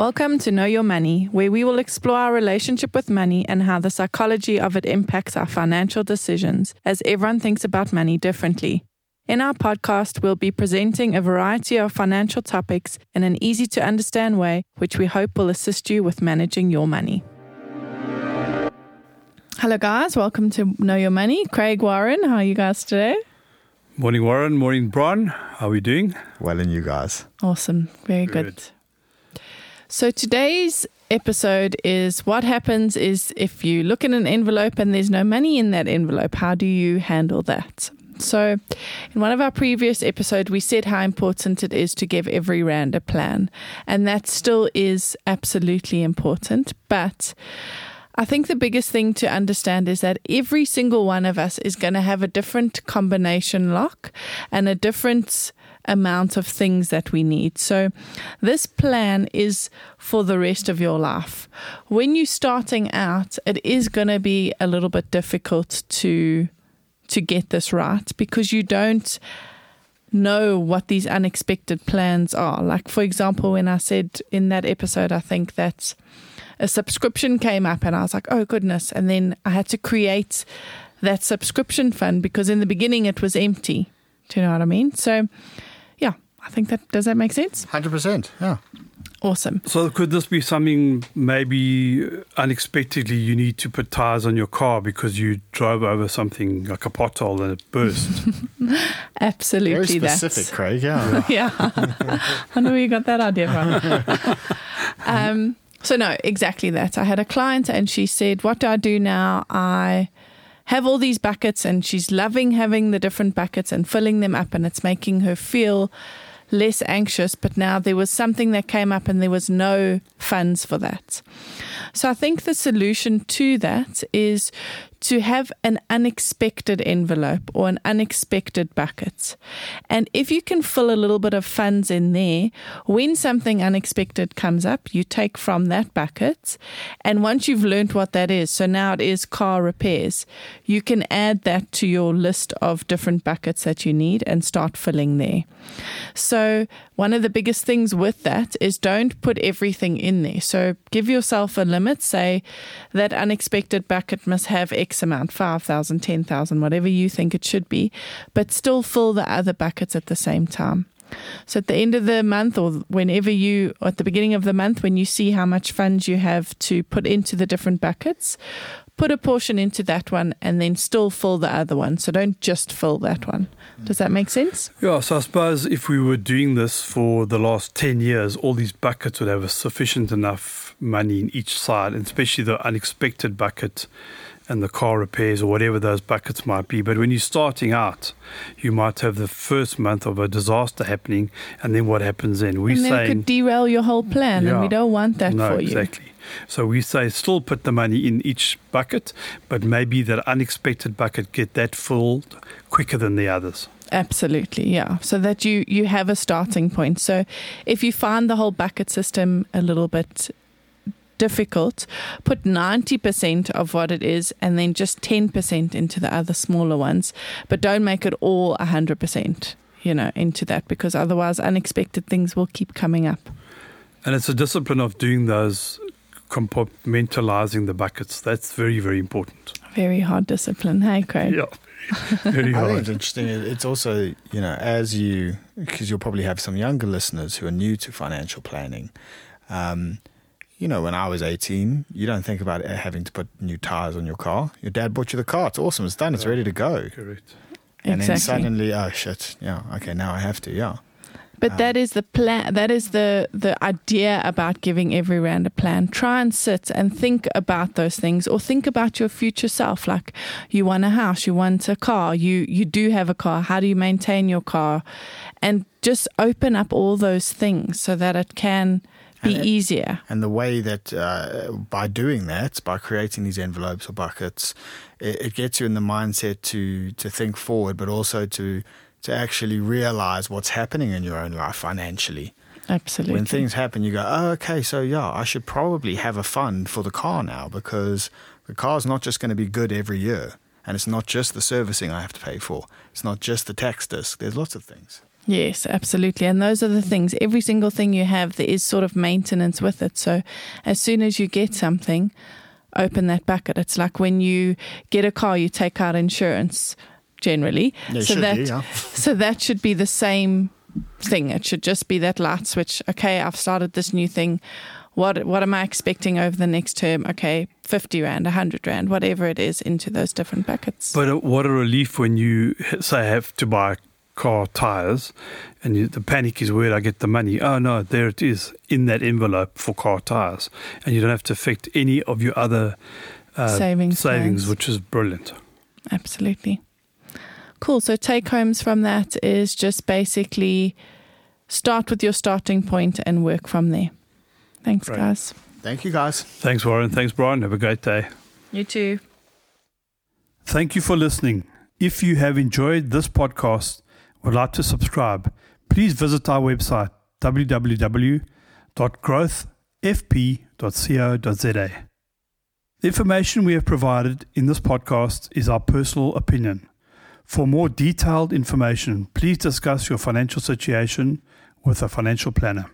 Welcome to Know Your Money, where we will explore our relationship with money and how the psychology of it impacts our financial decisions, as everyone thinks about money differently. In our podcast, we'll be presenting a variety of financial topics in an easy to understand way, which we hope will assist you with managing your money. Hello, guys. Welcome to Know Your Money. Craig Warren, how are you guys today? Morning, Warren. Morning, Bron. How are we doing? Well, and you guys. Awesome. Very good. Good. So today's episode is what happens is if you look in an envelope and there's no money in that envelope, how do you handle that? So, in one of our previous episodes, we said how important it is to give every rand a plan, and that still is absolutely important. But I think the biggest thing to understand is that every single one of us is going to have a different combination lock and a different amount of things that we need. So, this plan is for the rest of your life. When you're starting out, it is going to be a little bit difficult to to get this right because you don't know what these unexpected plans are. Like for example, when I said in that episode I think that a subscription came up and I was like, "Oh goodness." And then I had to create that subscription fund because in the beginning it was empty. Do you know what I mean? So I think that does that make sense? 100%. Yeah. Awesome. So, could this be something maybe unexpectedly you need to put tires on your car because you drove over something like a pothole and it burst? Absolutely Very specific, that's Craig. Yeah. yeah. I know where you got that idea from. um, so, no, exactly that. I had a client and she said, What do I do now? I have all these buckets and she's loving having the different buckets and filling them up, and it's making her feel less anxious. But now there was something that came up and there was no funds for that. So, I think the solution to that is to have an unexpected envelope or an unexpected bucket. And if you can fill a little bit of funds in there, when something unexpected comes up, you take from that bucket. And once you've learned what that is, so now it is car repairs, you can add that to your list of different buckets that you need and start filling there. So, one of the biggest things with that is don't put everything in there. So, give yourself a limit. Say that unexpected bucket must have X amount 5,000, 10,000, whatever you think it should be, but still fill the other buckets at the same time. So at the end of the month, or whenever you, or at the beginning of the month, when you see how much funds you have to put into the different buckets, put a portion into that one and then still fill the other one. So don't just fill that one. Does that make sense? yeah, so I suppose if we were doing this for the last 10 years, all these buckets would have a sufficient enough money in each side, and especially the unexpected bucket and the car repairs or whatever those buckets might be. But when you're starting out, you might have the first month of a disaster happening, and then what happens then? We're and then it saying could derail your whole plan, and we don't want that no, for you. exactly. So we say still put the money in each bucket, but maybe that unexpected bucket get that filled quicker than the others. Absolutely, yeah. So that you you have a starting point. So if you find the whole bucket system a little bit difficult, put 90% of what it is and then just 10% into the other smaller ones, but don't make it all 100%, you know, into that because otherwise unexpected things will keep coming up. And it's a discipline of doing those compartmentalizing the buckets. That's very, very important. Very hard discipline. Hey, Craig. Yeah. Very I think it's interesting. It's also, you know, as you, because you'll probably have some younger listeners who are new to financial planning. Um, you know, when I was 18, you don't think about having to put new tires on your car. Your dad bought you the car. It's awesome. It's done. It's ready to go. Correct. And then suddenly, oh shit, yeah, okay, now I have to, yeah. But that um, is the plan. That is the the idea about giving every rand a plan. Try and sit and think about those things, or think about your future self. Like you want a house, you want a car, you you do have a car. How do you maintain your car? And just open up all those things so that it can be And it- easier. And the way that uh, by doing that, by creating these envelopes or buckets, it, it gets you in the mindset to to think forward, but also to to actually realize what's happening in your own life financially. Absolutely. When things happen, you go, oh, okay, so yeah, I should probably have a fund for the car now because the car's not just going to be good every year. And it's not just the servicing I have to pay for. It's not just the tax disc. There's lots of things. Yes, absolutely. And those are the things. Every single thing you have, there is sort of maintenance with it. So as soon as you get something, open that bucket. It's like when you get a car, you take out insurance generally. Yeah, so should that be, yeah. so that should be the same thing. It should just be that light switch. Okay, I've started this new thing. What what am I expecting over the next term? Okay, fifty rand, hundred rand, whatever it is, into those different buckets. But uh, what a relief when you say have to buy car tires, and you, the panic is where I get the money. Oh no, there it is in that envelope for car tires, and you don't have to affect any of your other uh, Savings savings, plans. which is brilliant. Absolutely. Cool. So take homes from that is just basically start with your starting point and work from there. Thanks, Great. guys. Thank you, guys. Thanks, Warren. Thanks, Brian. Have a great day. You too. Thank you for listening. If you have enjoyed this podcast, would like to subscribe, please visit our website www.growthfp.co.za. The information we have provided in this podcast is our personal opinion. For more detailed information, please discuss your financial situation with a financial planner.